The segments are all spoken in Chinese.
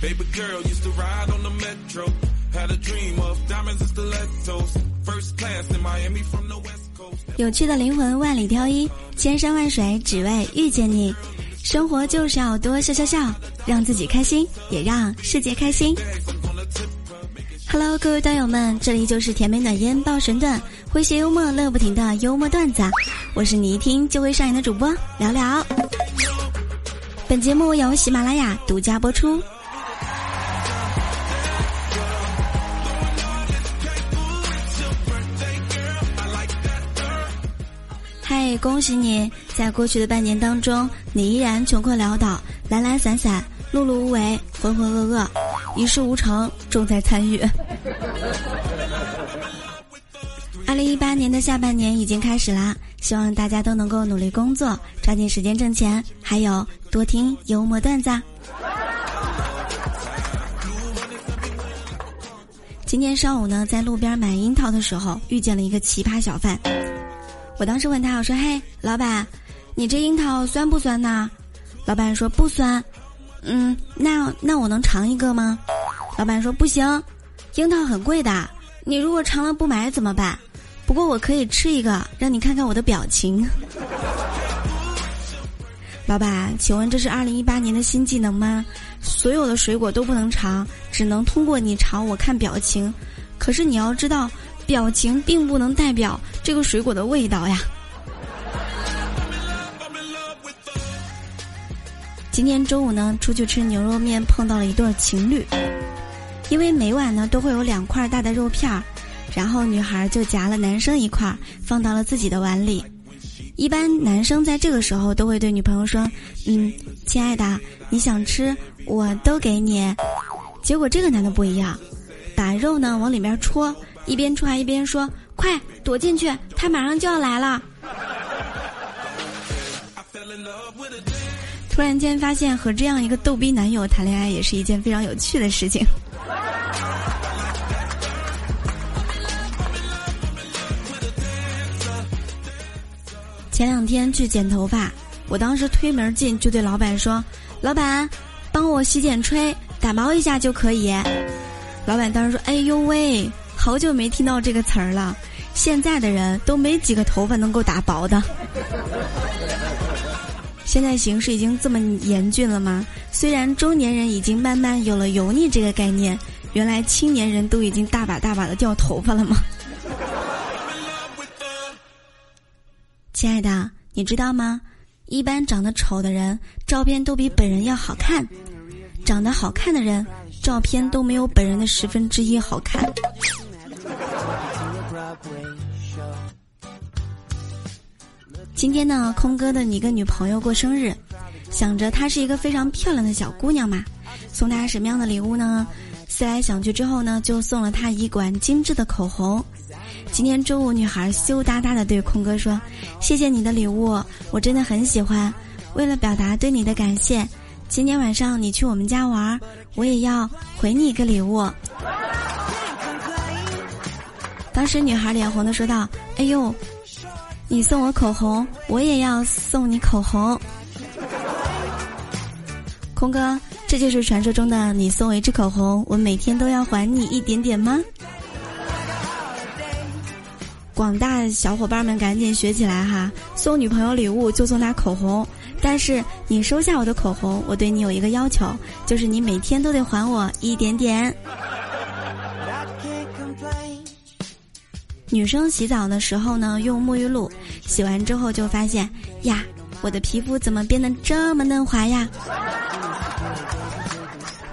Baby girl used to ride on the metro. Had a dream of diamonds and stilettos. First class in Miami from the west coast. 有趣的灵魂万里挑一，千山万水只为遇见你。生活就是要多笑笑笑，让自己开心，也让世界开心。Hello，各位段友们，这里就是甜美暖烟爆神段，诙谐幽默乐不停的幽默段子，我是你一听就会上瘾的主播聊聊。本节目由喜马拉雅独家播出。恭喜你，在过去的半年当中，你依然穷困潦倒、懒懒散散、碌碌无为、浑浑噩噩。一事无成，重在参与。二零一八年的下半年已经开始啦，希望大家都能够努力工作，抓紧时间挣钱，还有多听幽默段子。今天上午呢，在路边买樱桃的时候，遇见了一个奇葩小贩。我当时问他，我说：“嘿，老板，你这樱桃酸不酸呐？”老板说：“不酸。”嗯，那那我能尝一个吗？老板说不行，樱桃很贵的，你如果尝了不买怎么办？不过我可以吃一个，让你看看我的表情。老板，请问这是二零一八年的新技能吗？所有的水果都不能尝，只能通过你尝我看表情。可是你要知道，表情并不能代表这个水果的味道呀。今天中午呢，出去吃牛肉面，碰到了一对情侣。因为每碗呢都会有两块大的肉片儿，然后女孩就夹了男生一块，放到了自己的碗里。一般男生在这个时候都会对女朋友说：“嗯，亲爱的，你想吃我都给你。”结果这个男的不一样，把肉呢往里面戳，一边戳还一边说：“快躲进去，他马上就要来了。”突然间发现和这样一个逗逼男友谈恋爱也是一件非常有趣的事情。前两天去剪头发，我当时推门进就对老板说：“老板，帮我洗剪吹，打毛一下就可以。”老板当时说：“哎呦喂，好久没听到这个词儿了，现在的人都没几个头发能够打薄的。”现在形势已经这么严峻了吗？虽然中年人已经慢慢有了油腻这个概念，原来青年人都已经大把大把的掉头发了吗？亲爱的，你知道吗？一般长得丑的人，照片都比本人要好看；长得好看的人，照片都没有本人的十分之一好看。今天呢，空哥的一个女朋友过生日，想着她是一个非常漂亮的小姑娘嘛，送她什么样的礼物呢？思来想去之后呢，就送了她一管精致的口红。今天中午，女孩羞答答的对空哥说：“谢谢你的礼物，我真的很喜欢。为了表达对你的感谢，今天晚上你去我们家玩，我也要回你一个礼物。”当时女孩脸红的说道：“哎呦。”你送我口红，我也要送你口红。空哥，这就是传说中的你送我一支口红，我每天都要还你一点点吗？广大小伙伴们赶紧学起来哈！送女朋友礼物就送她口红，但是你收下我的口红，我对你有一个要求，就是你每天都得还我一点点。女生洗澡的时候呢，用沐浴露，洗完之后就发现呀，我的皮肤怎么变得这么嫩滑呀？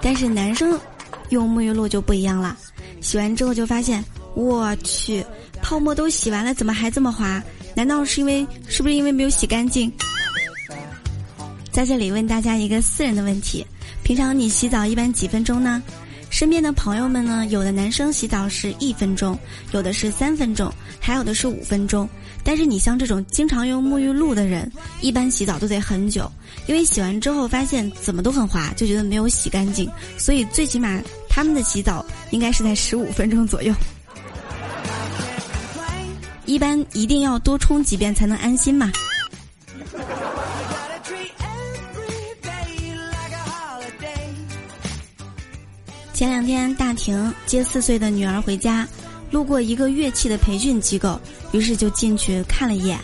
但是男生用沐浴露就不一样了，洗完之后就发现，我去，泡沫都洗完了，怎么还这么滑？难道是因为是不是因为没有洗干净？在这里问大家一个私人的问题：平常你洗澡一般几分钟呢？身边的朋友们呢，有的男生洗澡是一分钟，有的是三分钟，还有的是五分钟。但是你像这种经常用沐浴露的人，一般洗澡都得很久，因为洗完之后发现怎么都很滑，就觉得没有洗干净，所以最起码他们的洗澡应该是在十五分钟左右。一般一定要多冲几遍才能安心嘛。前两天，大婷接四岁的女儿回家，路过一个乐器的培训机构，于是就进去看了一眼。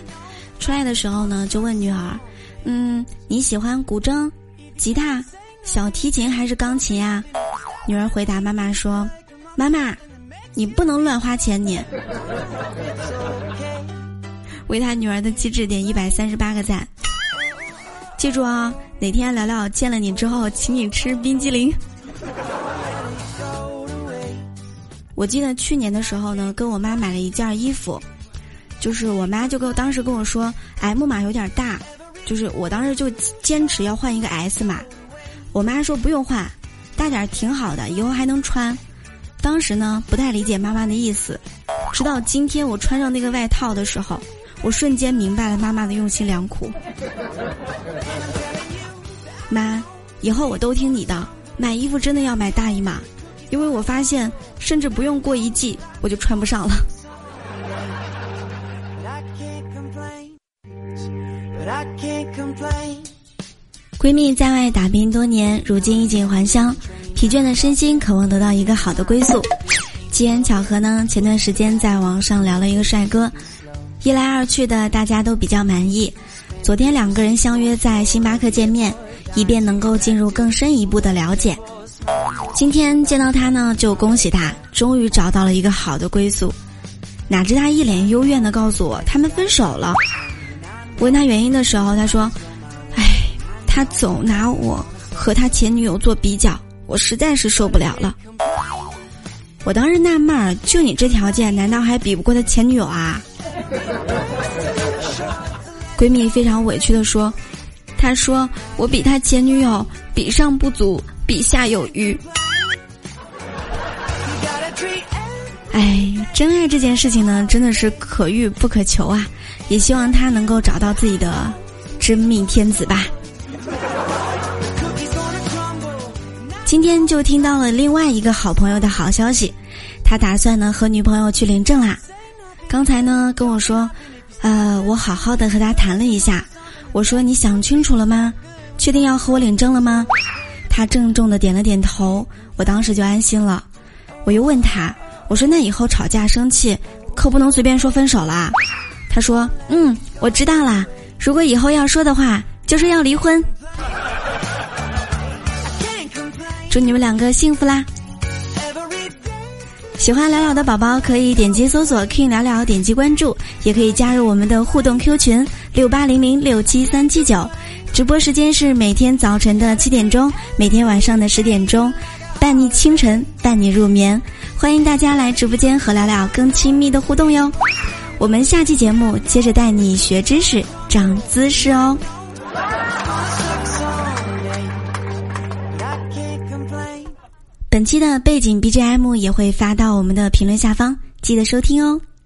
出来的时候呢，就问女儿：“嗯，你喜欢古筝、吉他、小提琴还是钢琴呀？”女儿回答妈妈说：“妈妈，你不能乱花钱，你。”为他女儿的机智点一百三十八个赞。记住啊，哪天聊聊见了你之后，请你吃冰激凌。我记得去年的时候呢，跟我妈买了一件衣服，就是我妈就跟我当时跟我说，M 码有点大，就是我当时就坚持要换一个 S 码，我妈说不用换，大点挺好的，以后还能穿。当时呢不太理解妈妈的意思，直到今天我穿上那个外套的时候，我瞬间明白了妈妈的用心良苦。妈，以后我都听你的，买衣服真的要买大一码。因为我发现，甚至不用过一季，我就穿不上了。闺蜜在外打拼多年，如今衣锦还乡，疲倦的身心渴望得到一个好的归宿。机缘巧合呢，前段时间在网上聊了一个帅哥，一来二去的，大家都比较满意。昨天两个人相约在星巴克见面，以便能够进入更深一步的了解。今天见到他呢，就恭喜他终于找到了一个好的归宿。哪知他一脸幽怨的告诉我，他们分手了。问他原因的时候，他说：“哎，他总拿我和他前女友做比较，我实在是受不了了。”我当时纳闷儿，就你这条件，难道还比不过他前女友啊？闺蜜非常委屈的说：“他说我比他前女友比上不足。”比下有余。哎，真爱这件事情呢，真的是可遇不可求啊！也希望他能够找到自己的真命天子吧。今天就听到了另外一个好朋友的好消息，他打算呢和女朋友去领证啦。刚才呢跟我说，呃，我好好的和他谈了一下，我说你想清楚了吗？确定要和我领证了吗？他郑重的点了点头，我当时就安心了。我又问他，我说：“那以后吵架生气，可不能随便说分手啦。”他说：“嗯，我知道啦。如果以后要说的话，就是要离婚。”祝你们两个幸福啦！喜欢聊聊的宝宝可以点击搜索 “king 聊聊”，点击关注，也可以加入我们的互动 Q 群六八零零六七三七九。直播时间是每天早晨的七点钟，每天晚上的十点钟，伴你清晨，伴你入眠。欢迎大家来直播间和聊聊更亲密的互动哟。我们下期节目接着带你学知识、长姿势哦。本期的背景 BGM 也会发到我们的评论下方，记得收听哦。